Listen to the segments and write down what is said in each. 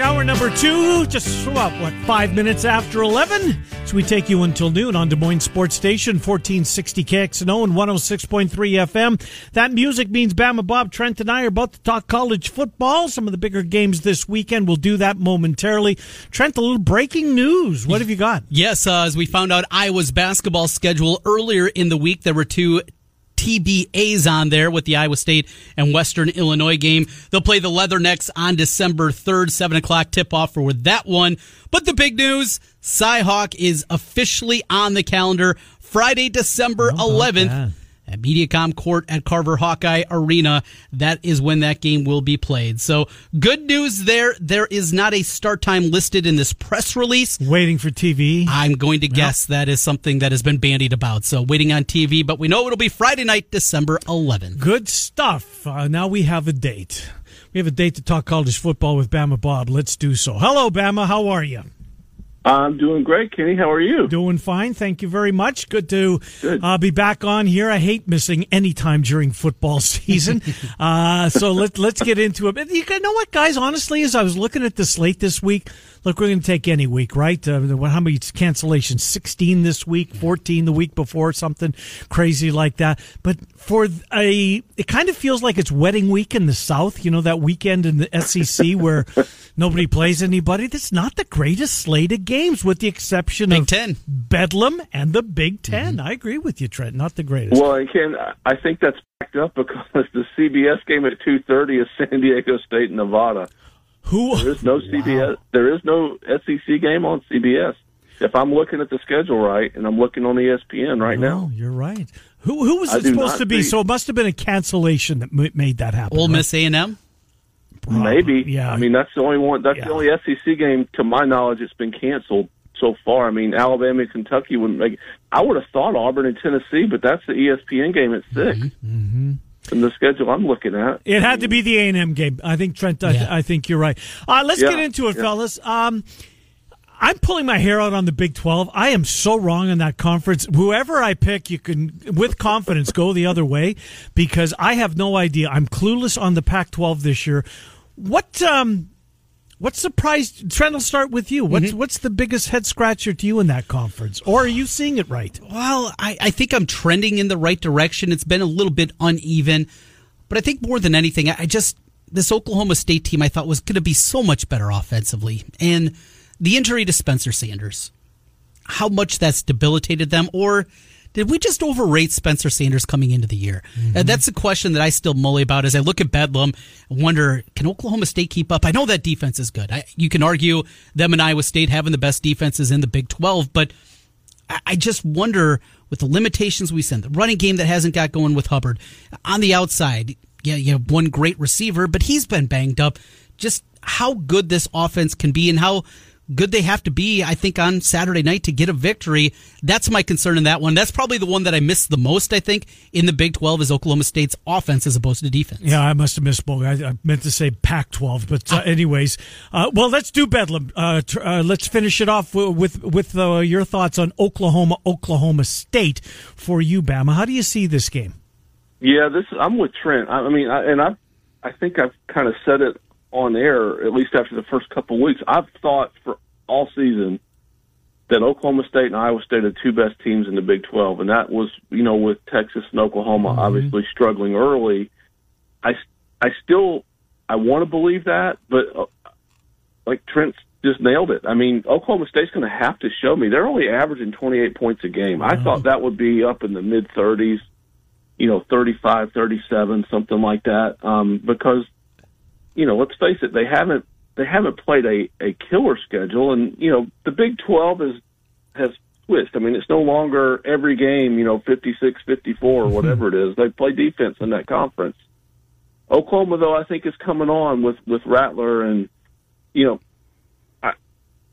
Hour number two, just what, what, five minutes after 11. So we take you until noon on Des Moines Sports Station, 1460 KXNO and 106.3 FM. That music means Bama Bob, Trent, and I are about to talk college football, some of the bigger games this weekend. We'll do that momentarily. Trent, a little breaking news. What have you got? Yes, uh, as we found out Iowa's basketball schedule earlier in the week, there were two TBAs on there with the Iowa State and Western Illinois game. They'll play the Leathernecks on December 3rd, 7 o'clock tip off for that one. But the big news, Cyhawk is officially on the calendar Friday, December 11th that? At Mediacom Court at Carver Hawkeye Arena. That is when that game will be played. So good news there. There is not a start time listed in this press release. Waiting for TV. I'm going to guess that is something that has been bandied about. So waiting on TV, but we know it'll be Friday night, December 11th. Good stuff. Uh, now we have a date. We have a date to talk college football with Bama Bob. Let's do so. Hello, Bama. How are you? I'm doing great, Kenny. How are you? Doing fine. Thank you very much. Good to Good. Uh, be back on here. I hate missing any time during football season. uh, so let, let's get into it. But you know what, guys? Honestly, as I was looking at the slate this week, look, we're going to take any week, right? Uh, how many cancellations? 16 this week, 14 the week before, something crazy like that. But for a, it kind of feels like it's wedding week in the South, you know, that weekend in the SEC where nobody plays anybody. That's not the greatest slate of games, with the exception Big of Ten. Bedlam and the Big mm-hmm. 10 I agree with you, Trent. Not the greatest. Well, and Ken, I think that's backed up because the CBS game at 2:30 is San Diego State and Nevada. Who? There is no CBS. There is no SEC game on CBS. If I'm looking at the schedule right, and I'm looking on ESPN right No, now, you're right. Who who was I it supposed to be? see- So it must have been a cancellation that made that happen. Ole right? Miss A&M? maybe. yeah. I mean, that's the only one. That's Yeah. the only SEC game, to my knowledge, that's been canceled so far. I mean, Alabama and Kentucky wouldn't make. I would have thought Auburn and Tennessee, but that's the ESPN game at 6 Mm-hmm. And the schedule I'm looking at. It had to be the A and M game. I think Trent. I, Yeah. I think you're right. Uh, let's Yeah, get into it, yeah. fellas. Um, I'm pulling my hair out on the Big 12. I am so wrong on that conference. Whoever I pick, you can, with confidence, go the other way because I have no idea. I'm clueless on the Pac 12 this year. What, um, what surprised, Trent, I'll start with you. What's, what's the biggest head scratcher to you in that conference? Or are you seeing it right? Well, I, I think I'm trending in the right direction. It's been a little bit uneven, but I think more than anything, I I just this Oklahoma State team I thought was going to be so much better offensively, and the injury to Spencer Sanders, how much that's debilitated them, or did we just overrate Spencer Sanders coming into the year? Mm-hmm. And that's a question that I still mull about as I look at Bedlam and wonder, can Oklahoma State keep up? I know that defense is good. I, you can argue them and Iowa State having the best defenses in the Big 12, but I- I just wonder with the limitations we send, the running game that hasn't got going with Hubbard on the outside. Yeah, you have one great receiver, but he's been banged up. Just how good this offense can be and how good they have to be, I think, on Saturday night to get a victory. That's my concern in that one. That's probably the one that I missed the most, I think, in the Big 12 is Oklahoma State's offense as opposed to defense. Yeah, I must have misspoke. I, I meant to say Pac-12, but uh, anyways, uh, well, let's do Bedlam. Uh, tr- uh, let's finish it off with with uh, your thoughts on Oklahoma, Oklahoma State for you, Bama. How do you see this game? Yeah, this I'm with Trent. I, I mean, I, and I, I think I've kind of said it on air at least after the first couple of weeks. I've thought for all season that Oklahoma State and Iowa State are the two best teams in the Big 12, and that was you know with Texas and Oklahoma obviously struggling early. I I still I want to believe that, but uh, like Trent just nailed it. I mean, Oklahoma State's going to have to show me. They're only averaging 28 points a game. I thought that would be up in the mid 30s, you know, 35, 37, something like that. Um, because, you know, let's face it, they haven't they haven't played a a killer schedule, and you know, the Big 12 is has switched. I mean, it's no longer every game, you know, 56, 54, or hmm. whatever it is. They play defense in that conference. Oklahoma, though, I think is coming on with with Rattler, and you know,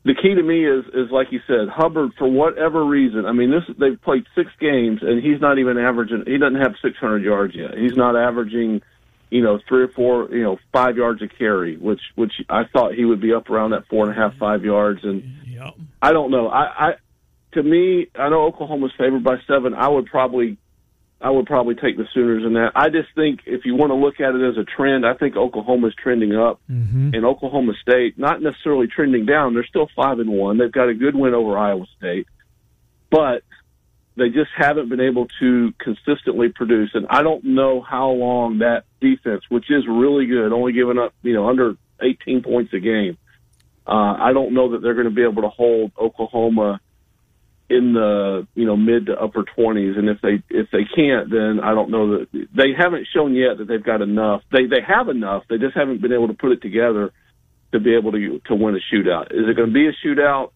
the key to me is is like you said, Hubbard for whatever reason. I mean, this they've played six games and he's not even averaging. He doesn't have 600 yards yet. He's not averaging, you know, three or four, you know, five yards of carry, which which I thought he would be up around that four and a half, five yards. And yep. I don't know. I, I to me, I know Oklahoma's favored by seven. I would probably I would probably take the Sooners in that. I just think if you want to look at it as a trend, I think Oklahoma's trending up, mm-hmm. and Oklahoma State not necessarily trending down. They're still five and one. They've got a good win over Iowa State, but they just haven't been able to consistently produce. And I don't know how long that defense, which is really good, only giving up you know under 18 points a game. Uh, I don't know that they're going to be able to hold Oklahoma in the you know mid to upper 20s and if they if they can't then I don't know that they haven't shown yet that they've got enough they they have enough they just haven't been able to put it together to be able to to win a shootout is it going to be a shootout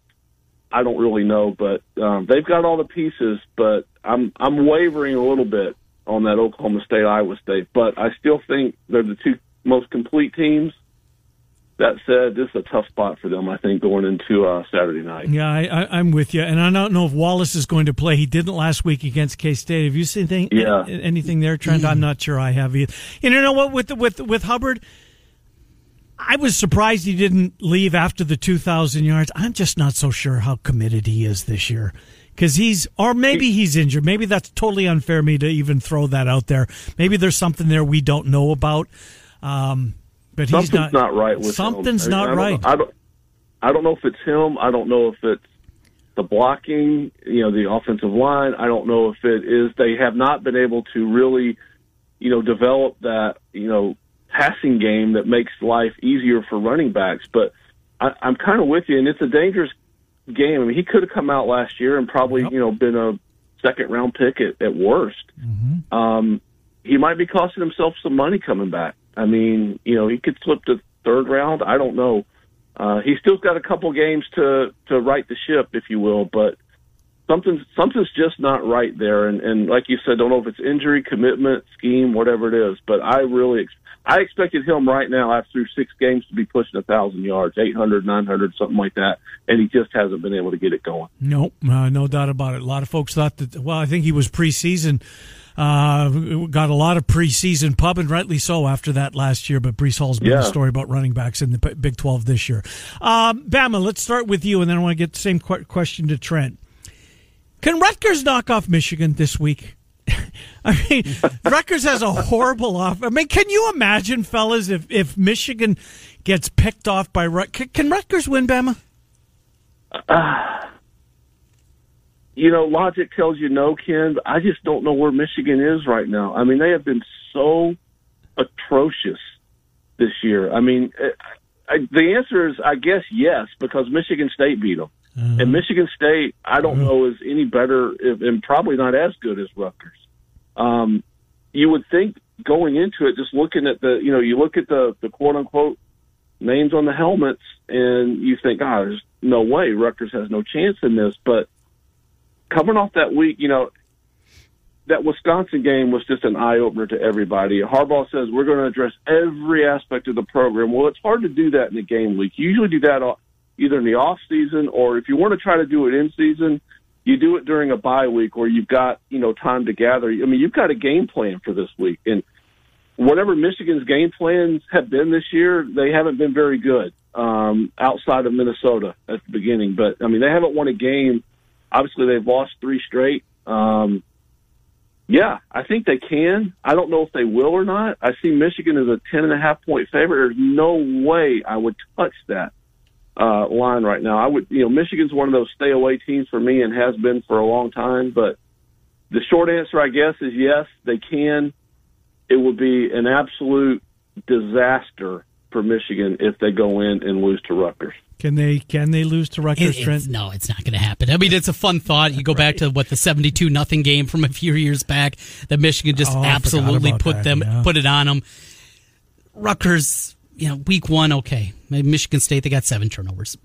I don't really know but um they've got all the pieces but I'm I'm wavering a little bit on that Oklahoma State Iowa State but I still think they're the two most complete teams that said, this is a tough spot for them. I think going into uh, Saturday night. Yeah, I, am with you, and I don't know if Wallace is going to play. He didn't last week against K State. Have you seen anything? Yeah. anything there, Trent? I'm not sure. I have either. And you know what? With with with Hubbard, I was surprised he didn't leave after the 2,000 yards. I'm just not so sure how committed he is this year. Because he's, or maybe he's injured. Maybe that's totally unfair of me to even throw that out there. Maybe there's something there we don't know about. Um, but something's he's not, not right with something's him. not I right. I don't. I don't know if it's him. I don't know if it's the blocking. You know, the offensive line. I don't know if it is. They have not been able to really, you know, develop that you know passing game that makes life easier for running backs. But I, I'm kind of with you, and it's a dangerous game. I mean, he could have come out last year and probably yep. you know been a second round pick at, at worst. Mm-hmm. Um, he might be costing himself some money coming back. I mean, you know, he could slip to third round. I don't know. Uh, he's still got a couple games to to right the ship, if you will, but something's something's just not right there. And and like you said, don't know if it's injury, commitment, scheme, whatever it is. But I really I expected him right now after six games to be pushing a thousand yards, 800, 900, something like that, and he just hasn't been able to get it going. Nope, uh, no doubt about it. A lot of folks thought that. Well, I think he was preseason uh, got a lot of preseason pub, and rightly so after that last year. But Breece Hall's been yeah. a story about running backs in the Big 12 this year. Um, Bama, let's start with you, and then I want to get the same question to Trent. Can Rutgers knock off Michigan this week? I mean, Rutgers has a horrible off. I mean, can you imagine, fellas, if, if Michigan gets picked off by Rutgers? Can Rutgers win, Bama? Uh, you know, logic tells you no, Ken. But I just don't know where Michigan is right now. I mean, they have been so atrocious this year. I mean, eh, I, the answer is, I guess, yes, because Michigan State beat them. Mm-hmm. And Michigan State, I don't mm-hmm. know, is any better and probably not as good as Rutgers. Um, you would think going into it, just looking at the, you know, you look at the, the quote unquote names on the helmets and you think, oh, there's no way Rutgers has no chance in this. But coming off that week, you know, that Wisconsin game was just an eye opener to everybody. Harbaugh says we're going to address every aspect of the program. Well, it's hard to do that in a game week. You usually do that either in the off season or if you want to try to do it in season, you do it during a bye week where you've got you know time to gather. I mean, you've got a game plan for this week, and whatever Michigan's game plans have been this year, they haven't been very good um, outside of Minnesota at the beginning. But I mean, they haven't won a game Obviously, they've lost three straight. Um, yeah, I think they can. I don't know if they will or not. I see Michigan as a ten and a half point favorite. There's no way I would touch that uh, line right now. I would, you know, Michigan's one of those stay away teams for me and has been for a long time. But the short answer, I guess, is yes, they can. It would be an absolute disaster for Michigan if they go in and lose to Rutgers. Can they can they lose to Rutgers, It- Trent? it's- no, it's not going to happen. I mean, it's a fun thought. You go back to what the seventy-two nothing game from a few years back that Michigan just Oh, absolutely put that, them yeah. put it on them. Rutgers, you know, week one, okay. Maybe Michigan State, they got seven turnovers.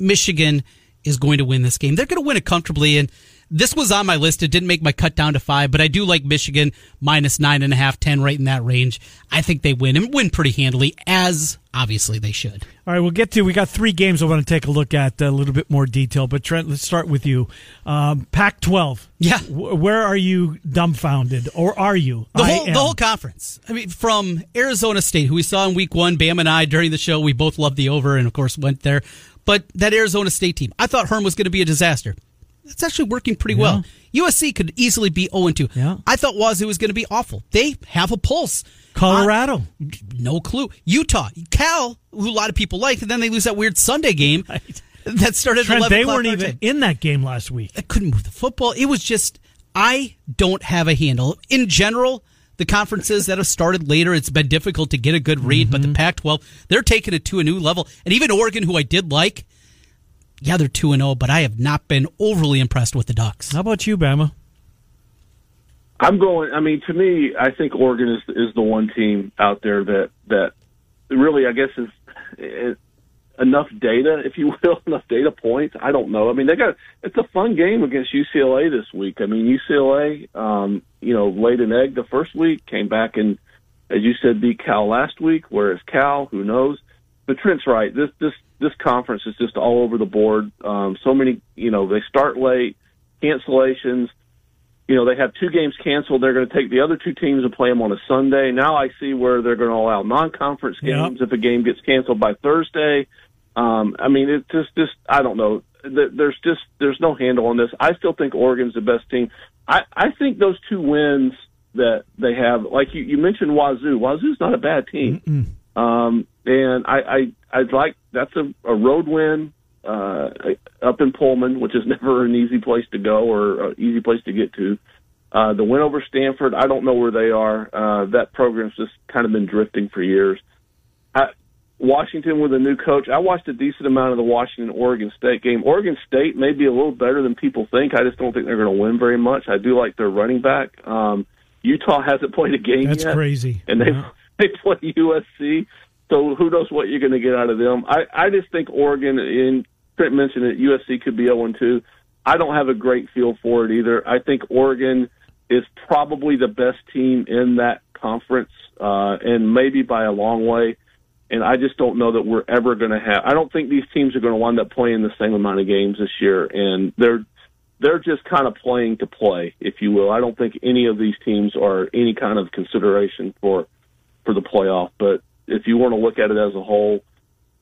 Michigan is going to win this game. They're going to win it comfortably. And this was on my list. It didn't make my cut down to five, but I do like Michigan minus nine and a half, ten, right in that range. I think they win and win pretty handily, as obviously they should. All right, we'll get to. We got three games I want to take a look at a little bit more detail. But Trent, let's start with you. Um, Pac-12. Yeah. W- where are you dumbfounded, or are you? The whole the whole conference. I mean, from Arizona State, who we saw in Week One, Bam and I during the show, we both loved the over, and of course went there. But that Arizona State team, I thought Herm was going to be a disaster. It's actually working pretty well. USC could easily be 0 2. Yeah. I thought Wazoo was going to be awful. They have a pulse. Colorado. Uh, no clue. Utah, Cal, who a lot of people like, and then they lose that weird Sunday game that started at Trent, 11 they weren't even in that game last week. I couldn't move the football. It was just I don't have a handle. In general, the conferences that have started later, it's been difficult to get a good read. But the Pac-12, they're taking it to a new level, and even Oregon, who I did like, yeah, they're two and zero, but I have not been overly impressed with the Ducks. How about you, Bama? I'm going. I mean, to me, I think Oregon is is the one team out there that that really, I guess, is, is enough data, if you will, enough data points. I don't know. I mean, they got it's a fun game against UCLA this week. I mean, UCLA, um, you know, laid an egg the first week, came back and, as you said, beat Cal last week. Whereas Cal, who knows? But Trent's right. This this this conference is just all over the board. Um, so many, you know, they start late, cancellations you know, they have two games canceled. They're going to take the other two teams and play them on a Sunday. Now I see where they're going to allow non-conference Yep. games if a game gets canceled by Thursday. Um, I mean, it's just, just, I don't know. There's just, there's no handle on this. I still think Oregon's the best team. I, I think those two wins that they have, like you, you mentioned Wazoo. Wazoo's not a bad team. Um, and I, I, I'd like, that's a, a road win, uh, up in Pullman, which is never an easy place to go or an easy place to get to. Uh, the win over Stanford, I don't know where they are. Uh, that program's just kind of been drifting for years. I, Washington with a new coach. I watched a decent amount of the Washington Oregon State game. Oregon State may be a little better than people think. I just don't think they're going to win very much. I do like their running back. Um, Utah hasn't played a game yet. That's yet crazy. and they Yeah. they play USC. So who knows what you're going to get out of them? I I just think Oregon. In Trent mentioned it, USC could be 0 2. I don't have a great feel for it either. I think Oregon is probably the best team in that conference, uh, and maybe by a long way. And I just don't know that we're ever going to have. I don't think these teams are going to wind up playing the same amount of games this year, and they're they're just kind of playing to play, if you will. I don't think any of these teams are any kind of consideration for for the playoff. But if you want to look at it as a whole,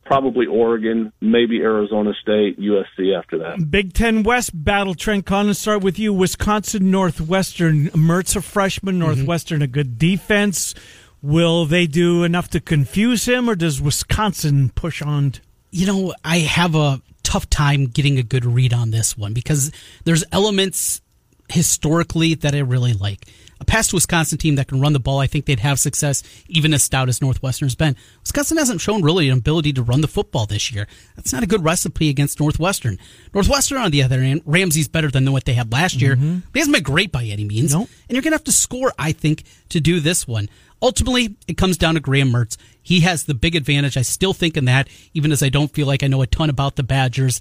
probably Oregon, maybe Arizona State, USC after that. Big Ten West battle. Trent Condon, start with you. Wisconsin, Northwestern. Mertz a freshman. Mm-hmm. Northwestern a good defense. Will they do enough to confuse him, or does Wisconsin push on? you know, I have a tough time getting a good read on this one because there's elements historically that I really like. A past Wisconsin team that can run the ball, I think they'd have success, even as stout as Northwestern's been. Wisconsin hasn't shown really an ability to run the football this year. That's not a good recipe against Northwestern. Northwestern, on the other hand, Ramsey's better than what they had last year. But he hasn't been great by any means. Nope. And you're going to have to score, I think, to do this one. Ultimately, it comes down to Graham Mertz. He has the big advantage. I still think in that, even as I don't feel like I know a ton about the Badgers.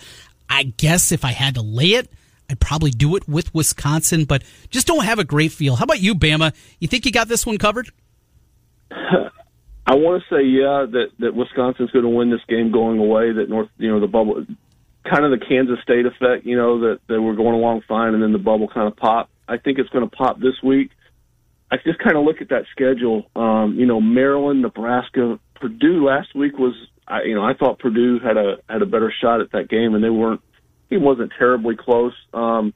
I guess if I had to lay it, I'd probably do it with Wisconsin, but just don't have a great feel. How about you, Bama? You think you got this one covered? I want to say yeah that that Wisconsin's going to win this game going away. That North, you know, the bubble, kind of the Kansas State effect. You know that they were going along fine, and then the bubble kind of popped. I think it's going to pop this week. I just kind of look at that schedule. Um, you know, Maryland, Nebraska, Purdue last week was. I, you know, I thought Purdue had a had a better shot at that game, and they weren't. It wasn't terribly close. Um,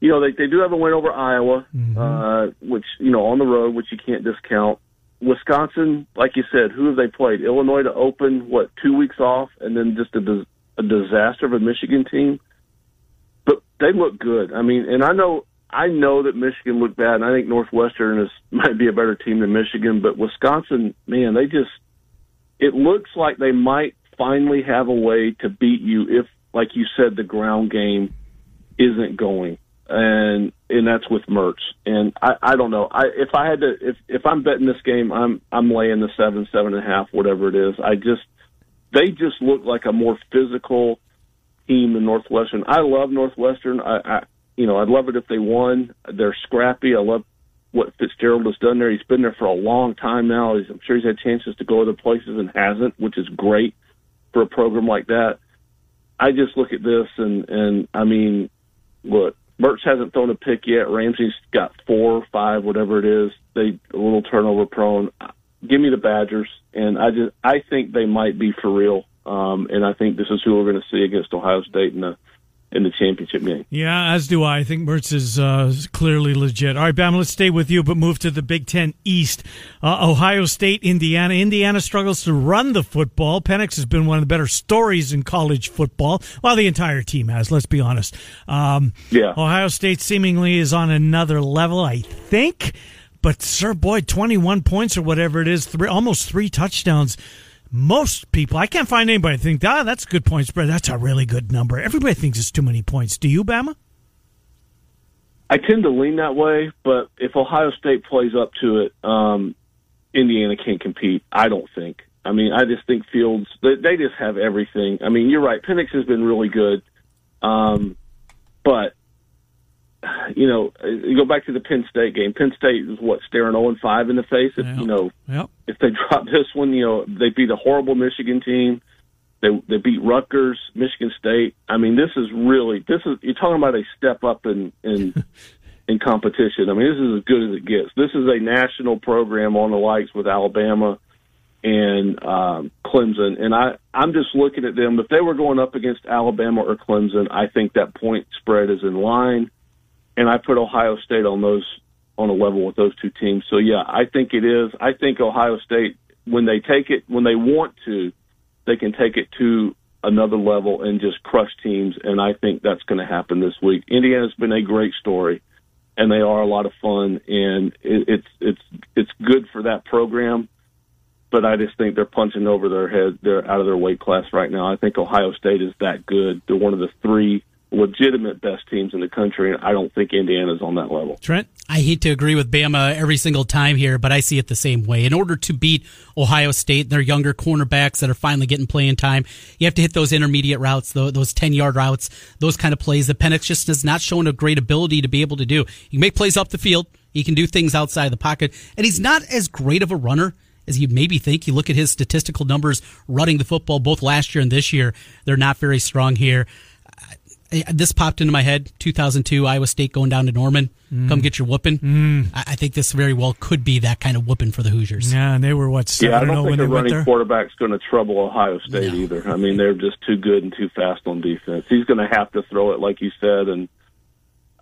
you know, they they do have a win over Iowa, uh, which you know on the road, which you can't discount. Wisconsin, like you said, who have they played? Illinois to open what two weeks off, and then just a, a disaster of a Michigan team. But they look good. I mean, and I know I know that Michigan looked bad, and I think Northwestern is might be a better team than Michigan. But Wisconsin, man, they just it looks like they might finally have a way to beat you if, like you said, the ground game isn't going, and and that's with Mertz. And I, I don't know. I if I had to if if I'm betting this game, I'm I'm laying the seven, seven and a half, whatever it is. I just they just look like a more physical team than Northwestern. I love Northwestern. I, I you know I'd love it if they won. They're scrappy. I love what Fitzgerald has done there. He's been there for a long time now. He's, I'm sure he's had chances to go other places and hasn't, which is great for a program like that. I just look at this and and I mean, look, Mertz hasn't thrown a pick yet. Ramsey's got four, five, whatever it is. They a little turnover prone. Give me the Badgers, and I just I think they might be for real. Um, and I think this is who we're going to see against Ohio State in the in the championship game. Yeah, as do I. I think Mertz is uh, clearly legit. All right, Bam, let's stay with you, but move to the Big Ten East. Uh, Ohio State, Indiana. Indiana struggles to run the football. Penix has been one of the better stories in college football. Well, the entire team has, let's be honest. Um, yeah. Ohio State seemingly is on another level, I think. But, Sir boy, 21 points or whatever it is, three, almost three touchdowns most people, I can't find anybody think, ah, that's a good point spread. That's a really good number. Everybody thinks it's too many points. Do you, Bama? I tend to lean that way, but if Ohio State plays up to it, um, Indiana can't compete. I don't think. I mean, I just think Fields. They, they just have everything. I mean, you're right. Penix has been really good, um, but you know, you go back to the Penn State game. Penn State is what staring 0 and 5 in the face. If you know, yep. if they drop this one, you know, they beat a horrible Michigan team. They they beat Rutgers, Michigan State. I mean, this is really this is you're talking about a step up in in in competition. I mean, this is as good as it gets. This is a national program on the likes with Alabama and um, Clemson, and I I'm just looking at them. If they were going up against Alabama or Clemson, I think that point spread is in line and I put Ohio State on those on a level with those two teams. So yeah, I think it is. I think Ohio State when they take it when they want to, they can take it to another level and just crush teams and I think that's going to happen this week. Indiana's been a great story and they are a lot of fun and it, it's it's it's good for that program. But I just think they're punching over their head. They're out of their weight class right now. I think Ohio State is that good. They're one of the three legitimate best teams in the country, and I don't think Indiana's on that level. Trent? I hate to agree with Bama every single time here, but I see it the same way. In order to beat Ohio State, and their younger cornerbacks that are finally getting playing time, you have to hit those intermediate routes, those 10 yard routes, those kind of plays that Penix just has not shown a great ability to be able to do. He can make plays up the field, he can do things outside the pocket, and he's not as great of a runner as you'd maybe think. You look at his statistical numbers running the football both last year and this year, they're not very strong here this popped into my head 2002 Iowa State going down to Norman. Mm. Come get your whooping. Mm. I, think this very well could be that kind of whooping for the Hoosiers. Yeah, and they were what? Yeah, I don't oh think the running quarterback's going to trouble Ohio State no. either. I mean, they're just too good and too fast on defense. He's going to have to throw it, like you said, and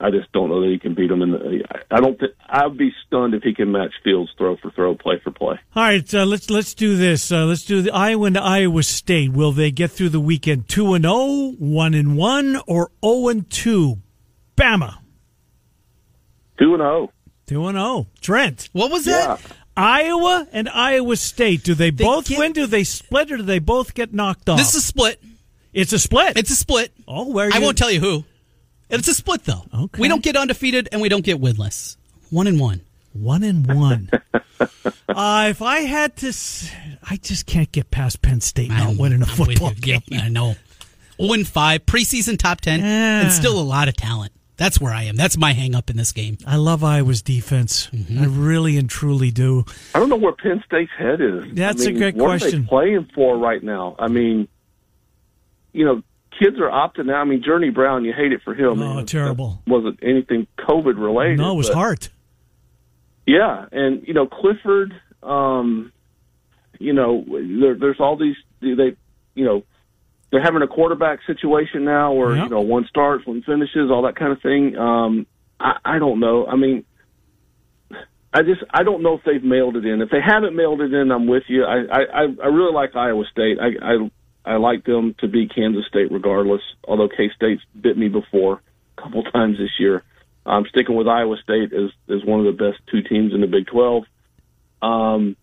I just don't know that he can beat him. In the, I don't. Th- I'd be stunned if he can match Fields throw for throw, play for play. All right, uh, let's let's do this. Uh, let's do the Iowa and Iowa State. Will they get through the weekend two and 0, 1 and one, or zero oh and two? Bama. Two and zero. Two and zero. Trent. What was that? Yeah. Iowa and Iowa State. Do they, they both get, win? Do they split, or do they both get knocked off? This is a split. It's a split. It's a split. Oh, where? I won't tell you who. It's a split though. Okay. We don't get undefeated and we don't get winless. One and one. One and one. uh, if I had to, I just can't get past Penn State not winning a I'm football game. Yep, I know. 0 and 5, preseason top 10, yeah. and still a lot of talent. That's where I am. That's my hang up in this game. I love Iowa's defense. Mm-hmm. I really and truly do. I don't know where Penn State's head is. That's I mean, a great what question. What are they playing for right now? I mean, you know, kids are opting out. I mean, Journey Brown, you hate it for him. Oh, man. terrible. That wasn't anything COVID related. No, it was but, heart. Yeah, and you know Clifford. Um, you know, there, there's all these. They, you know, they're having a quarterback situation now where yep. you know one starts, one finishes, all that kind of thing. Um, I, I don't know. I mean, I just I don't know if they've mailed it in. If they haven't mailed it in, I'm with you. I I, I really like Iowa State. I, I I like them to beat Kansas State regardless. Although K State's bit me before a couple times this year. I'm sticking with Iowa State as as one of the best two teams in the Big Twelve. Um,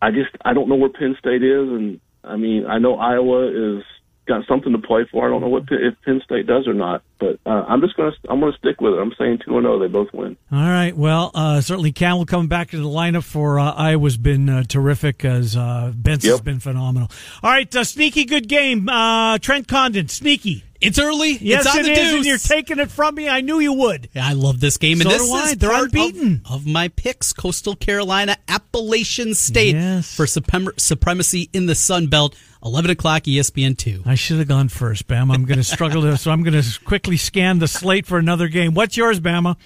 I just I don't know where Penn State is, and I mean I know Iowa is got something to play for. I don't know what if Penn State does or not, but uh, I'm just gonna I'm gonna stick with it. I'm saying two and zero. They both win. All right. Well, uh, certainly Campbell coming back into the lineup for uh, Iowa's been uh, terrific as uh, Benson's Yep. been phenomenal. All right, uh, sneaky good game. Uh, Trent Condon, sneaky. It's early. Yes, it's on it the is, deuce. and you're taking it from me. I knew you would. Yeah, I love this game, and So this do I. is They're part of- unbeaten. Of, my picks: Coastal Carolina, Appalachian State Yes. for suprem- supremacy in the Sun Belt. Eleven o'clock, ESPN two. I should have gone first, Bama. I'm going to struggle to, so I'm going to quickly scan the slate for another game. What's yours, Bama?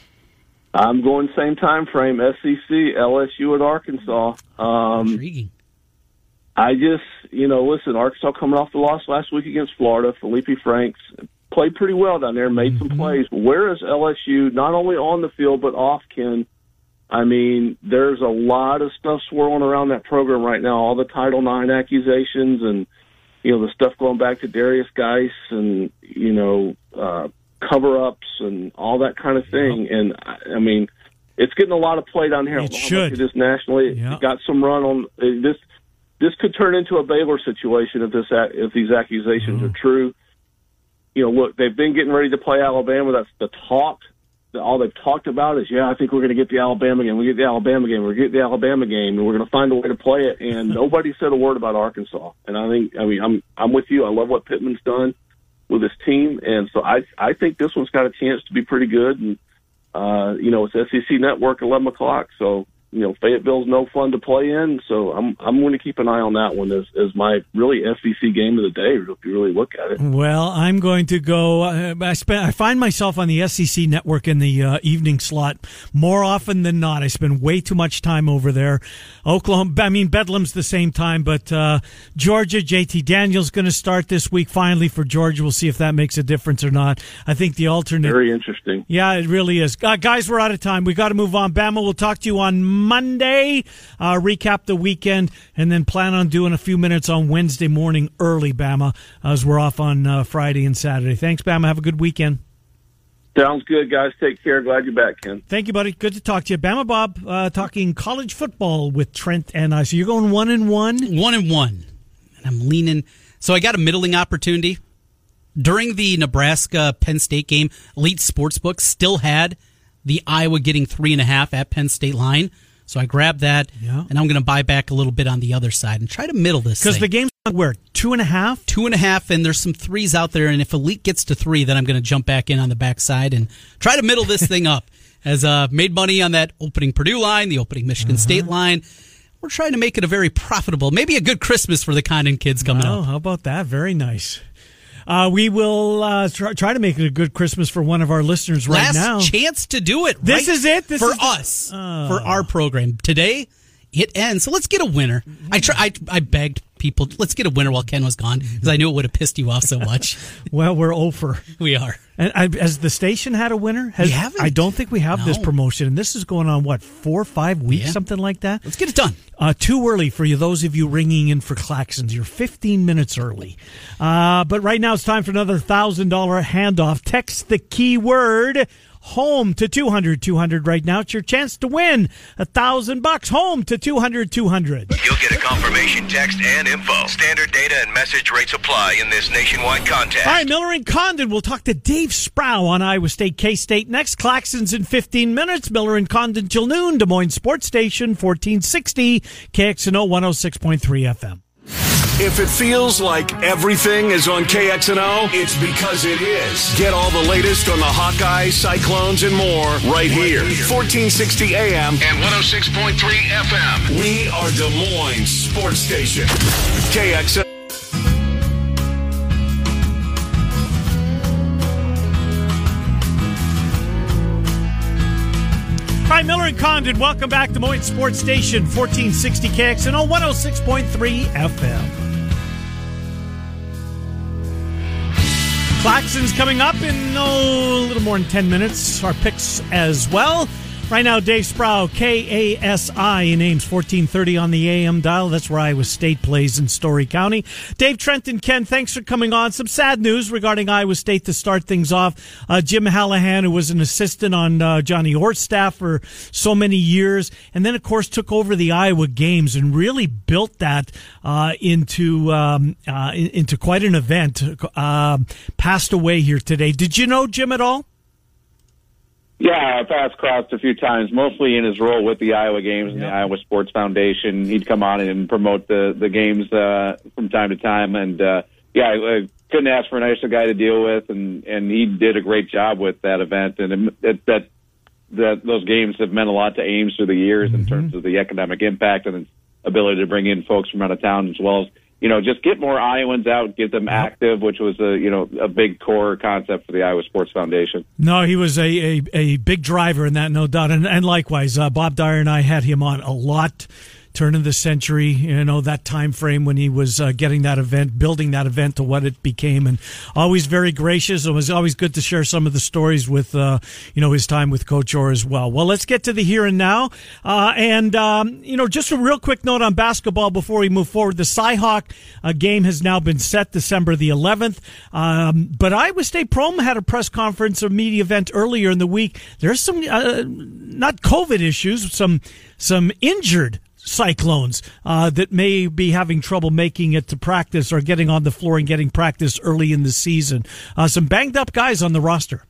I'm going same time frame. SEC, LSU at Arkansas. Um, Intriguing. I just, you know, listen, Arkansas coming off the loss last week against Florida, Feleipe Franks played pretty well down there, made some plays. Where is LSU, not only on the field, but off, Ken? I mean, there's a lot of stuff swirling around that program right now, all the Title IX accusations and, you know, the stuff going back to Derrius Guice and, you know, uh, cover ups and all that kind of thing. And, I I mean, it's getting a lot of play down here. It don't know how should. It is nationally. It Yeah. got some run on uh, this this could turn into a Baylor situation if this if these accusations Mm-hmm. are true. You know, look, they've been getting ready to play Alabama. That's the talk. All they've talked about is, yeah, I think we're going to get the Alabama game. We get the Alabama game. We're get the Alabama game, and we're going to find a way to play it. And nobody said a word about Arkansas. And I think, I mean, I'm I'm with you. I love what Pittman's done with his team, and so I I think this one's got a chance to be pretty good. And uh, you know, it's SEC Network, eleven o'clock. So you know, Fayetteville's no fun to play in. So I'm I'm going to keep an eye on that one as as my really SEC game of the day. If you really look at it. Well, I'm going to go. Uh, I spend. I find myself on the SEC network in the uh, evening slot more often than not. I spend way too much time over there. Oklahoma. I mean, Bedlam's the same time, but uh, Georgia. JT Daniels going to start this week finally for Georgia. We'll see if that makes a difference or not. I think the alternate. Very interesting. Yeah, it really is. Uh, guys, we're out of time. We got to move on. Bama, we'll talk to you on Monday, uh, recap the weekend, and then plan on doing a few minutes on Wednesday morning early, Bama, as we're off on uh, Friday and Saturday. Thanks, Bama. Have a good weekend. Sounds good, guys. Take care. Glad you're back, Ken. Thank you, buddy. Good to talk to you. Bama Bob, uh, talking college football with Trent and I. So you're going one and one? One and one, and I'm leaning. So I got a middling opportunity during the Nebraska Penn State game. Elite Sportsbook still had the Iowa getting three and a half at Penn State line. So I grab that, Yeah. and I'm going to buy back a little bit on the other side and try to middle this. Because the game's where? Two and a half? two and a half, and there's some threes out there. And if Elite gets to three, then I'm going to jump back in on the backside and try to middle this thing up. As uh, made money on that opening Purdue line, the opening Michigan State line. We're trying to make it a very profitable, maybe a good Christmas for the Condon kids coming Oh, up. how about that? Very nice. Uh, we will uh, try, try to make it a good Christmas for one of our listeners right Last now. chance to do it. This right is it? This for is the- us for our program today. It ends, so let's get a winner. I try. I, I begged people, let's get a winner while Ken was gone because I knew it would have pissed you off so much. Well, we're over. we are. And I, has the station had a winner? Has, We haven't. I don't think we have this promotion, and this is going on what four, five weeks, Yeah. something like that. Let's get it done. Uh, too early for you, those of you ringing in for Claxons. You're 15 minutes early. Uh, but right now it's time for another $1,000 handoff. Text the keyword home to 200 200 right now. It's your chance to win a thousand bucks home to 200 200. You'll get a confirmation text and info. Standard data and message rates apply in this nationwide contest. All right, Miller and Condon. We'll talk to Dave Sproul on Iowa State, K State next. Claxons in 15 minutes. Miller and Condon till noon. Des Moines Sports Station, 1460 KXNO 106.3 FM. If it feels like everything is on KXNO, it's because it is. Get all the latest on the Hawkeyes, Cyclones, and more right here. 1460 AM And 106.3 FM. We are Des Moines Sports Station. KXNO. Hi, Miller and Condon. Welcome back to Des Moines Sports Station, 1460 KXNO 106.3 FM. Claxon's coming up in oh, a little more than 10 minutes. Our picks as well. Right now, Dave Sproul, KASI, in Ames 1430 on the AM dial. That's where Iowa State plays in Story County. Dave Trenton, Ken, thanks for coming on. Some sad news regarding Iowa State to start things off. Uh, Jim Hallihan, who was an assistant on uh, Johnny Orr's staff for so many years, and then, of course, took over the Iowa games and really built that uh, into um, uh, into quite an event. Uh, passed away here today. Did you know Jim at all? Yeah, I passed crossed a few times, mostly in his role with the Iowa games and the Iowa Sports Foundation. He'd come on and promote the the games uh, from time to time, and uh, yeah, I, I couldn't ask for a nicer guy to deal with, and and he did a great job with that event, and it, that that those games have meant a lot to Ames through the years mm-hmm. in terms of the economic impact and its ability to bring in folks from out of town as well as you know, just get more Iowans out, get them active, which was a you know a big core concept for the Iowa Sports Foundation. No, he was a a, a big driver in that, no doubt, and, and likewise, uh, Bob Dyer and I had him on a lot turn of the century, you know, that time frame when he was uh, getting that event, building that event to what it became, and always very gracious. It was always good to share some of the stories with, uh, you know, his time with Coach Orr as well. Well, let's get to the here and now. Uh, and, um, you know, just a real quick note on basketball before we move forward. The Cyhawk uh, game has now been set December the 11th. Um, but Iowa State Prohm had a press conference, a media event earlier in the week. There's some, uh, not COVID issues, some, some injured Cyclones uh, that may be having trouble making it to practice or getting on the floor and getting practice early in the season. Uh, some banged up guys on the roster.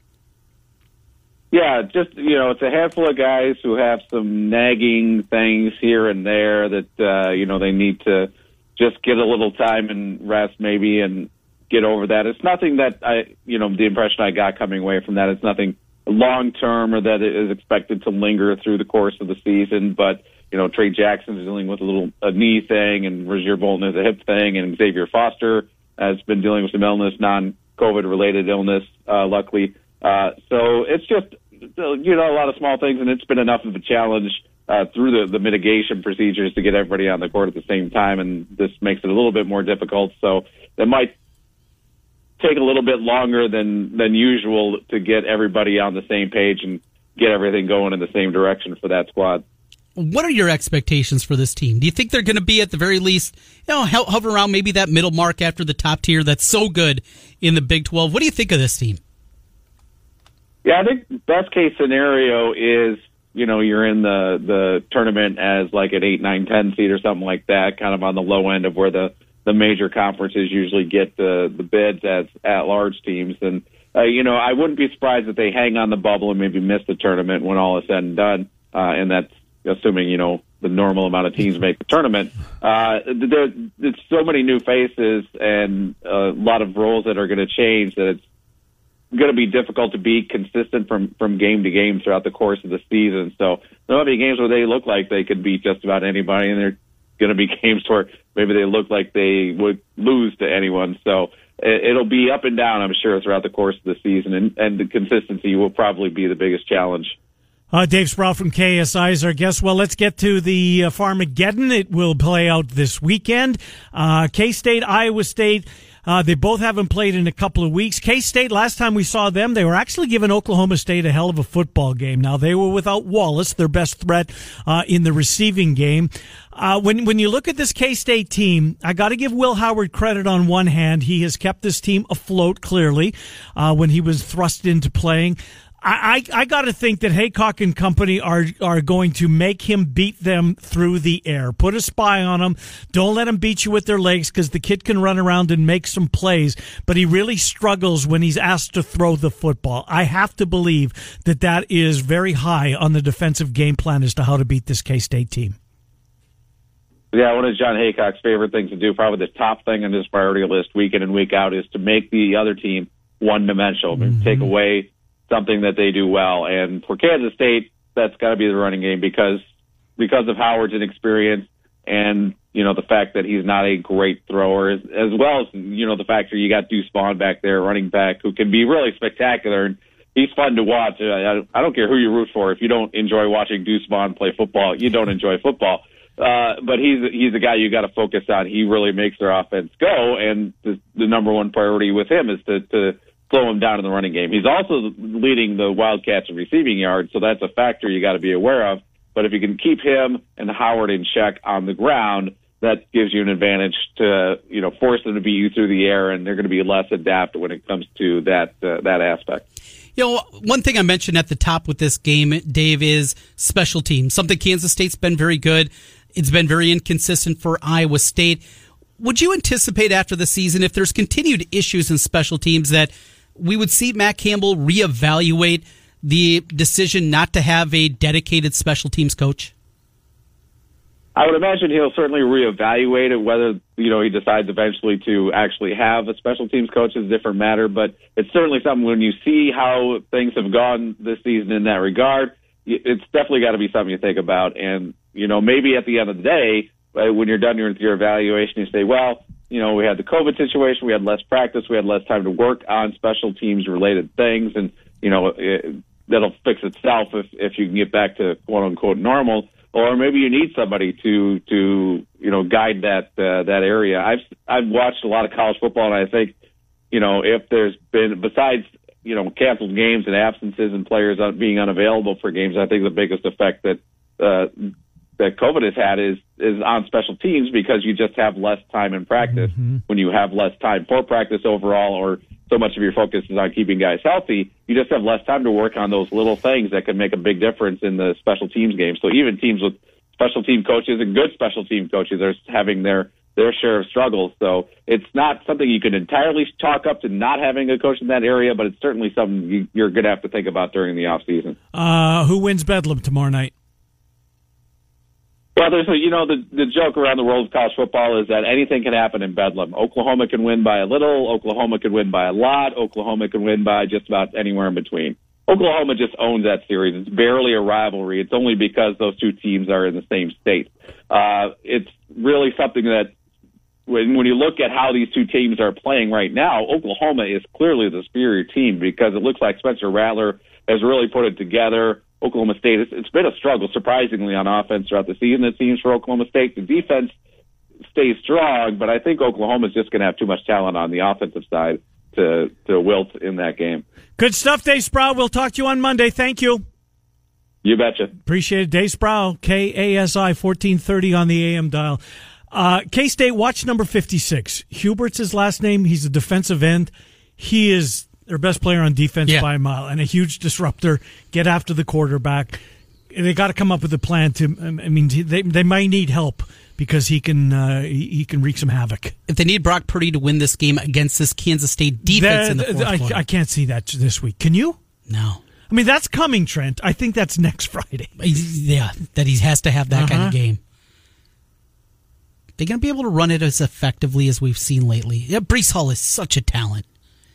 Yeah, just you know, it's a handful of guys who have some nagging things here and there that uh, you know they need to just get a little time and rest maybe and get over that. It's nothing that I you know the impression I got coming away from that. It's nothing long term or that it is expected to linger through the course of the season, but you know, Tre Jackson's dealing with a little a knee thing, and Rasir Bolton has a hip thing, and Xavier Foster has been dealing with some illness, non-COVID related illness, uh, luckily. Uh, so it's just, you know, a lot of small things, and it's been enough of a challenge uh, through the, the mitigation procedures to get everybody on the court at the same time, and this makes it a little bit more difficult. So it might take a little bit longer than than usual to get everybody on the same page and get everything going in the same direction for that squad. What are your expectations for this team? Do you think they're going to be at the very least, you know, hover around maybe that middle mark after the top tier that's so good in the Big 12? What do you think of this team? Yeah, I think best case scenario is, you know, you're in the the tournament as like an 8, 9, 10 seed or something like that, kind of on the low end of where the the major conferences usually get the the bids as at large teams and uh, you know, I wouldn't be surprised if they hang on the bubble and maybe miss the tournament when all is said and done. Uh, and that's assuming you know the normal amount of teams make the tournament. Uh, there, there's so many new faces and a lot of roles that are going to change that it's going to be difficult to be consistent from from game to game throughout the course of the season. So there'll be games where they look like they could beat just about anybody, and there are going to be games where maybe they look like they would lose to anyone. So it'll be up and down, I'm sure, throughout the course of the season, and, and the consistency will probably be the biggest challenge. Uh, Dave Sproul from KSI is our guest. Well, let's get to the uh, Farmageddon. It will play out this weekend. Uh, K State, Iowa State. Uh, they both haven't played in a couple of weeks. K State, last time we saw them, they were actually giving Oklahoma State a hell of a football game. Now they were without Wallace, their best threat uh, in the receiving game. Uh, when when you look at this K State team, I got to give Will Howard credit on one hand. He has kept this team afloat clearly uh, when he was thrust into playing. I, I, I got to think that Heacock and company are are going to make him beat them through the air. Put a spy on him. Don't let him beat you with their legs because the kid can run around and make some plays, but he really struggles when he's asked to throw the football. I have to believe that that is very high on the defensive game plan as to how to beat this K State team. Yeah, one of Jon Heacock's favorite things to do, probably the top thing on his priority list, week in and week out, is to make the other team one dimensional, mm-hmm. take away something that they do well. And for Kansas State, that's got to be the running game because because of Howard's inexperience and you know the fact that he's not a great thrower, as, as well as you know the fact that you got Deuce Vaughn back there, running back, who can be really spectacular and he's fun to watch. I, I don't care who you root for. If you don't enjoy watching Deuce Vaughn play football, you don't enjoy football. Uh, but he's he's a guy you got to focus on. He really makes their offense go, and the, the number one priority with him is to to slow him down in the running game. He's also leading the Wildcats in receiving yards, so that's a factor you got to be aware of. But if you can keep him and Howard in check on the ground, that gives you an advantage to you know force them to beat you through the air, and they're going to be less adept when it comes to that uh, that aspect. You know, one thing I mentioned at the top with this game, Dave, is special teams. Something Kansas State's been very good. It's been very inconsistent for Iowa State. Would you anticipate after the season, if there's continued issues in special teams, that we would see Matt Campbell reevaluate the decision not to have a dedicated special teams coach? I would imagine he'll certainly reevaluate it. Whether you know he decides eventually to actually have a special teams coach is a different matter. But it's certainly something when you see how things have gone this season in that regard, it's definitely got to be something you think about. And you know maybe at the end of the day, uh, when you're done with your evaluation, you say, well, you know we had the COVID situation, we had less practice, we had less time to work on special teams related things, and you know it, that'll fix itself if if you can get back to quote unquote normal or maybe you need somebody to to you know guide that uh, that area. I've I've watched a lot of college football, and I think you know if there's been besides you know canceled games and absences and players being unavailable for games, I think the biggest effect that uh, that COVID has had is is on special teams because you just have less time in practice mm-hmm. when you have less time for practice overall or so much of your focus is on keeping guys healthy, you just have less time to work on those little things that can make a big difference in the special teams game. So even teams with special team coaches and good special team coaches are having their their share of struggles. So it's not something you can entirely chalk up to not having a coach in that area, but it's certainly something you, are going to have to think about during the off season. Uh, who wins Bedlam tomorrow night? Well, there's a, you know the the joke around the world of college football is that anything can happen in Bedlam. Oklahoma can win by a little. Oklahoma can win by a lot. Oklahoma can win by just about anywhere in between. Oklahoma just owns that series. It's barely a rivalry. It's only because those two teams are in the same state. Uh, it's really something that when when you look at how these two teams are playing right now, Oklahoma is clearly the superior team because it looks like Spencer Rattler has really put it together. Oklahoma State. It's, it's been a struggle, surprisingly, on offense throughout the season. It seems for Oklahoma State, the defense stays strong, but I think Oklahoma's just going to have too much talent on the offensive side to to wilt in that game. Good stuff, Dave Sproul. We'll talk to you on Monday. Thank you. You betcha. Appreciate it. Dave Sproul, KASI 1430 on the AM dial. Uh, K State, watch number 56. Hubert's his last name. He's a defensive end. He is their best player on defense yeah. by a mile and a huge disruptor. Get after the quarterback. They got to come up with a plan to. I mean, they they might need help because he can uh, he, can wreak some havoc. If they need Brock Purdy to win this game against this Kansas State defense in the fourth I, quarter, I can't see that this week. Can you? No. I mean, that's coming, Trent. I think that's next Friday. Yeah, that he has to have that uh-huh. kind of uh-huh. game. They're going to be able to run it as effectively as we've seen lately. Yeah, Breece Hall is such a talent.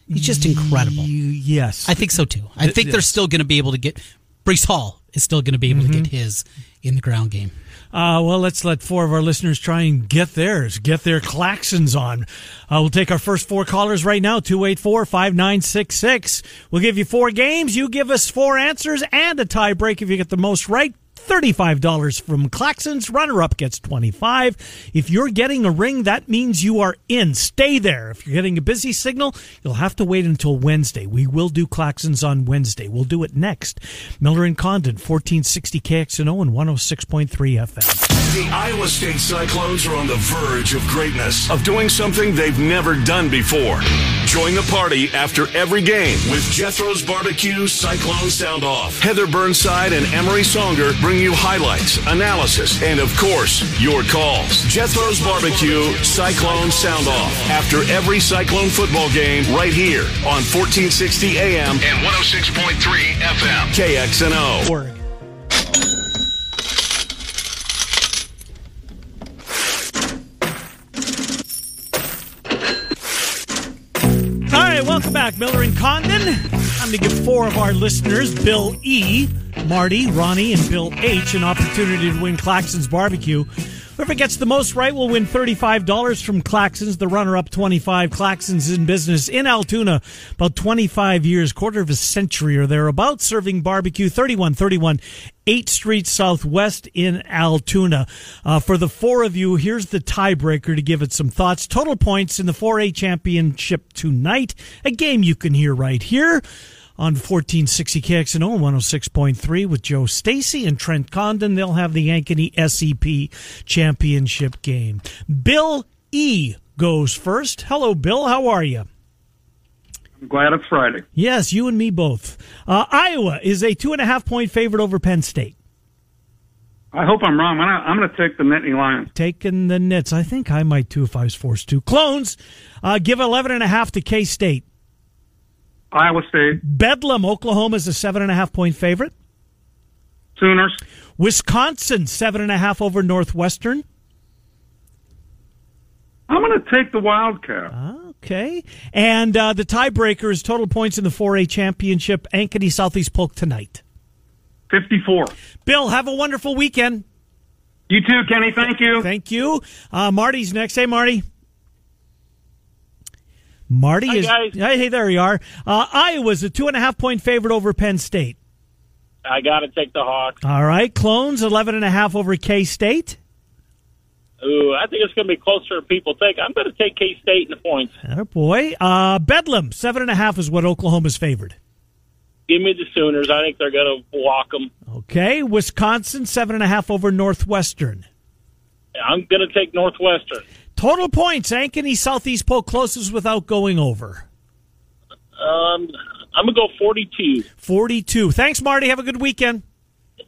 He's just incredible. Yes, I think so too. I think they're still going to be able to get Breece Hall is still going to be able mm-hmm. to get his in the ground game. Uh, well, let's let four of our listeners try and get theirs, get their claxons on. Uh, we'll take our first four callers right now 284 5966. We'll give you four games. You give us four answers and a tie break if you get the most right. $35 from Claxons. Runner up gets 25. If you're getting a ring, that means you are in. Stay there. If you're getting a busy signal, you'll have to wait until Wednesday. We will do Claxons on Wednesday. We'll do it next. Miller and Condon, 1460 KXNO and 106.3 FM. The Iowa State Cyclones are on the verge of greatness, of doing something they've never done before. Join the party after every game with Jethro's Barbecue Cyclone Sound Off. Heather Burnside and Emery Songer bring you highlights, analysis, and of course, your calls. Jethro's Barbecue Cyclone Sound Off after every Cyclone football game right here on 1460 AM and 106.3 FM. KXNO. All right, welcome back, Miller and Condon. Time to give four of our listeners, Bill E., Marty, Ronnie, and Bill H., an opportunity to win Claxon's Barbecue. Whoever gets the most right will win $35 from Claxons. The runner up 25. Claxons in business in Altoona about 25 years, quarter of a century or thereabouts, serving barbecue 3131 8th Street Southwest in Altoona. Uh, for the four of you, here's the tiebreaker to give it some thoughts. Total points in the 4A championship tonight, a game you can hear right here on 1460 KXNO 106.3 with Joe Stacy and Trent Condon. They'll have the Ankeny SEP championship game. Bill E goes first. Hello, Bill. How are you? I'm glad it's Friday. Yes, you and me both. Uh, Iowa is a two and a half point favorite over Penn State. I hope I'm wrong. I'm going to take the Nittany Lions. Taking the Nits. I think I might too if I was forced to. Clones uh, give 11 and a half to K State. Iowa State. Bedlam, Oklahoma is a seven and a half point favorite. Sooners. Wisconsin, seven and a half over Northwestern. I'm going to take the Wildcat. Okay. And uh, the tiebreaker is total points in the 4A championship. Ankeny Southeast Polk tonight. 54. Bill, have a wonderful weekend. You too, Kenny. Thank you. Thank you. Uh, Marty's next. Hey, Marty. Marty Hi, is. guys. Hey, there you are. Uh, Iowa's a two and a half point favorite over Penn State. I got to take the Hawks. All right. Clones, 11 and a half over K State. Ooh, I think it's going to be closer than people think. I'm going to take K State in the points. Oh boy. Uh, Bedlam, seven and a half is what Oklahoma's favored. Give me the Sooners. I think they're going to walk them. Okay. Wisconsin, seven and a half over Northwestern. I'm going to take Northwestern. Total points, Ankeny Southeast Polk closest without going over. Um, I'm going to go 42. 42. Thanks, Marty. Have a good weekend.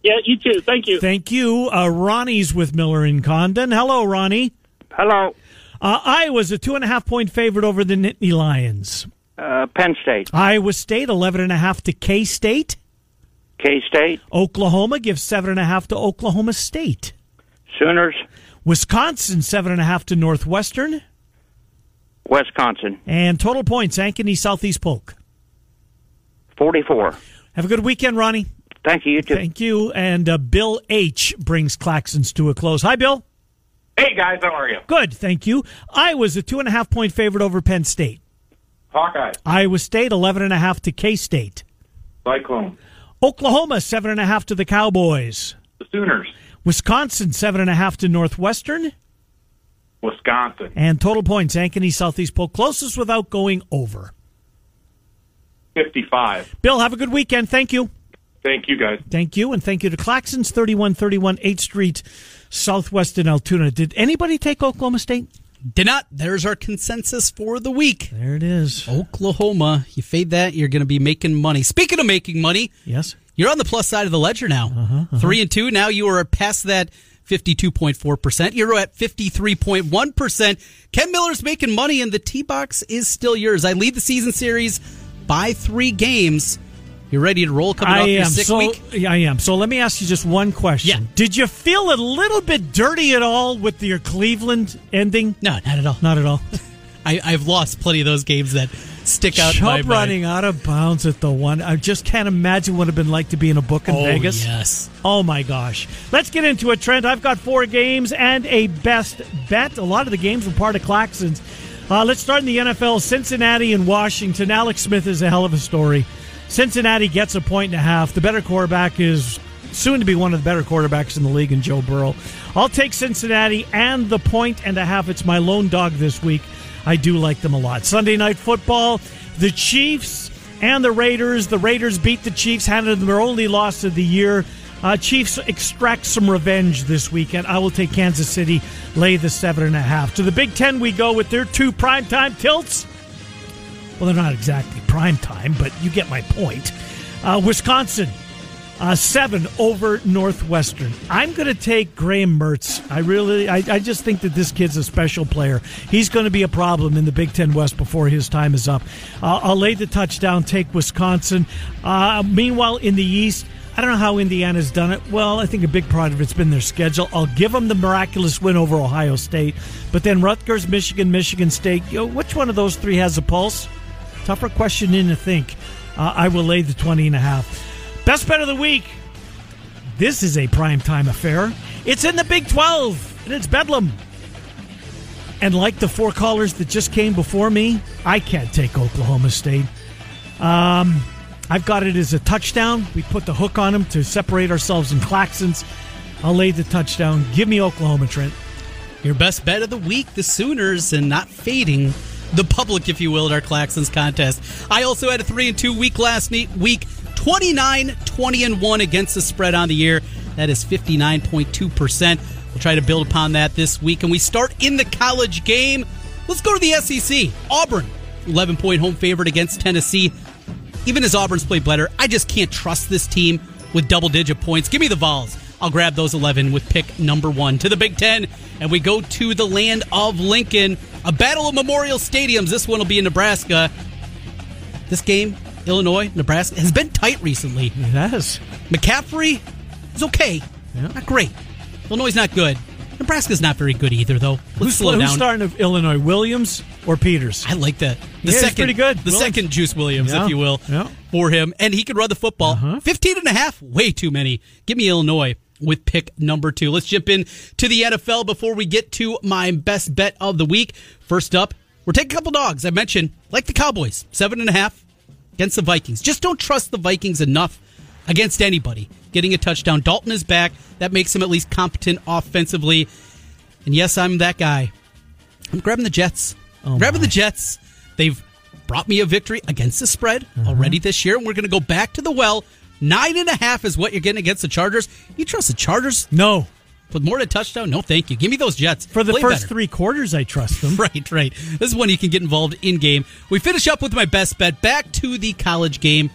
Yeah, you too. Thank you. Thank you. Uh, Ronnie's with Miller and Condon. Hello, Ronnie. Hello. Uh, Iowa's a two and a half point favorite over the Nittany Lions. Uh, Penn State. Iowa State, 11 and a half to K State. K State. Oklahoma gives seven and a half to Oklahoma State. Sooners. Wisconsin, seven and a half to Northwestern. Wisconsin. And total points, Ankeny Southeast Polk. 44. Have a good weekend, Ronnie. Thank you. You too. Thank you. And uh, Bill H. brings Claxons to a close. Hi, Bill. Hey guys, how are you? Good, thank you. Iowa's a two and a half point favorite over Penn State. Hawkeye, Iowa State, 11 and a half to K State. Cyclone, Oklahoma, seven and a half to the Cowboys. the Sooners, Wisconsin, seven and a half to Northwestern. Wisconsin, And total points, Ankeny Southeast Polk, closest without going over. 55. Bill, have a good weekend. Thank you. Thank you guys. Thank you. And thank you to Claxons, 3131 8th Street, Southwest in Altoona. Did anybody take Oklahoma State? Did not. There's our consensus for the week. There it is. Oklahoma. You fade that, you're going to be making money. Speaking of making money, Yes. You're on the plus side of the ledger now. Uh-huh, Three and two. Now you are past that 52.4%. You're at 53.1%. Ken Miller's making money, and the T box is still yours. I lead the season series by three games. You're ready to roll coming I off your am. sick So, week? yeah, I am. So let me ask you just one question. Yeah. Did you feel a little bit dirty at all with your Cleveland ending? No, not at all. Not at all. I, I've lost plenty of those games that stick out in my Chubb mind. running out of bounds at the one. I just can't imagine what it'd been like to be in a book in Oh, Vegas. yes. Oh my gosh. Let's get into it, Trent. I've got four games and a best bet. A lot of the games were part of Claxons. Uh, let's start in the NFL. Cincinnati and Washington. Alex Smith is a hell of a story. Cincinnati gets a point and a half. The better quarterback is soon to be one of the better quarterbacks in the league in Joe Burrow. I'll take Cincinnati and the point and a half. It's my lone dog this week. I do like them a lot. Sunday night football, the Chiefs and the Raiders. The Raiders beat the Chiefs, handed them their only loss of the year. Uh, Chiefs extract some revenge this weekend. I will take Kansas City, lay the seven and a half. To the Big Ten we go with their two primetime tilts. Well, they're not exactly prime time, but you get my point. Uh, Wisconsin, uh, seven over Northwestern. I'm going to take Graham Mertz. I really, I, I just think that this kid's a special player. He's going to be a problem in the Big Ten West before his time is up. Uh, I'll lay the touchdown, take Wisconsin. Uh, meanwhile, in the East, I don't know how Indiana's done it. Well, I think a big part of it's been their schedule. I'll give them the miraculous win over Ohio State, but then Rutgers, Michigan, Michigan State. You know, which one of those three has a pulse? Tougher question in to think. Uh, I will lay the 20 and a half. Best bet of the week. This is a primetime affair. It's in the Big 12. and it's Bedlam. And like the four callers that just came before me, I can't take Oklahoma State. Um, I've got it as a touchdown. We put the hook on them to separate ourselves in Claxons. I'll lay the touchdown. Give me Oklahoma, Trent. Your best bet of the week, the Sooners, and not fading the public, if you will, at our Claxons contest. I also had a 3 and 2 week last week, 29, 20 and 1 against the spread on the year. That is 59.2%. We'll try to build upon that this week. And we start in the college game. Let's go to the SEC. Auburn, 11 point home favorite against Tennessee. Even as Auburn's played better, I just can't trust this team with double digit points. Give me the Vols. I'll grab those 11 with pick number one. To the Big Ten, and we go to the land of Lincoln. A battle of memorial stadiums. This one will be in Nebraska. This game, Illinois, Nebraska, has been tight recently. It has. McCaffrey is okay. Not great. Illinois is not good. Nebraska's not very good either, though. Let's Who's, slow who's starting of Illinois? Williams or Peters? I like that. The Yeah, second, pretty good. The Williams. second Juice Williams, Yeah, if you will, yeah. Uh-huh. for him. And he can run the football. 15 and a half, way too many. Give me Illinois with pick number two. Let's jump in to the NFL before we get to my best bet of the week. First up, we're taking a couple dogs. I mentioned, like the Cowboys, seven and a half against the Vikings. Just don't trust the Vikings enough against anybody. Getting a touchdown. Dalton is back. That makes him at least competent offensively. And yes, I'm that guy. I'm grabbing the Jets. Oh, grabbing the Jets. They've brought me a victory against the spread Uh-huh. already this year, and we're going to go back to the well. Nine and a half is what you're getting against the Chargers. You trust the Chargers No. With more to touchdown? No, thank you. Give me those Jets For the Play first better. three quarters, I trust them. Right, right. This is when you can get involved in game. We finish up with my best bet. Back to the college game.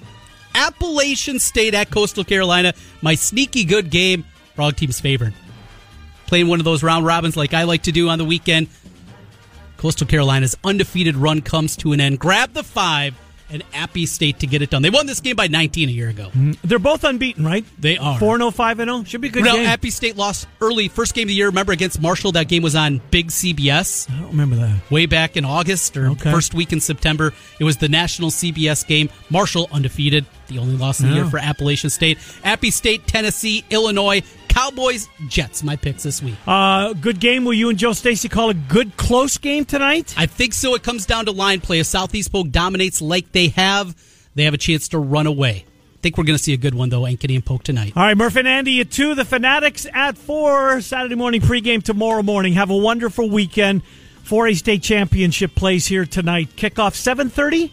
Appalachian State at Coastal Carolina. My sneaky good game. Wrong team's favored. Playing one of those round robins like I like to do on the weekend. Coastal Carolina's undefeated run comes to an end. Grab the five and Appy State to get it done. They won this game by 19 a year ago. Mm, they're both unbeaten, right? They are. 4 0, 5 0. Should be a good no, game. Appy State lost early, first game of the year. Remember against Marshall, that game was on Big CBS. I don't remember that. way back in August or Okay. first week in September. It was the national CBS game. Marshall undefeated, the only loss of the year for Appalachian State. Appy State, Tennessee, Illinois, Cowboys, Jets. My picks this week. Uh, good game. Will you and Joe Stacy call a good close game tonight? I think so. It comes down to line play. If Southeast Polk dominates like they have, they have a chance to run away. I think we're going to see a good one though, Ankeny and Polk tonight. All right, Murph and Andy at 2, the Fanatics at 4, Saturday morning pregame tomorrow morning. Have a wonderful weekend. 4A state championship plays here tonight. Kickoff 7.30?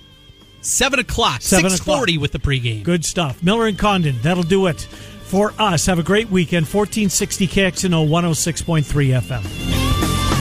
Seven o'clock, Seven six forty o'clock. with the pregame. Good stuff. Miller and Condon, that'll do it for us. Have a great weekend. 1460 KXNO 106.3 FM.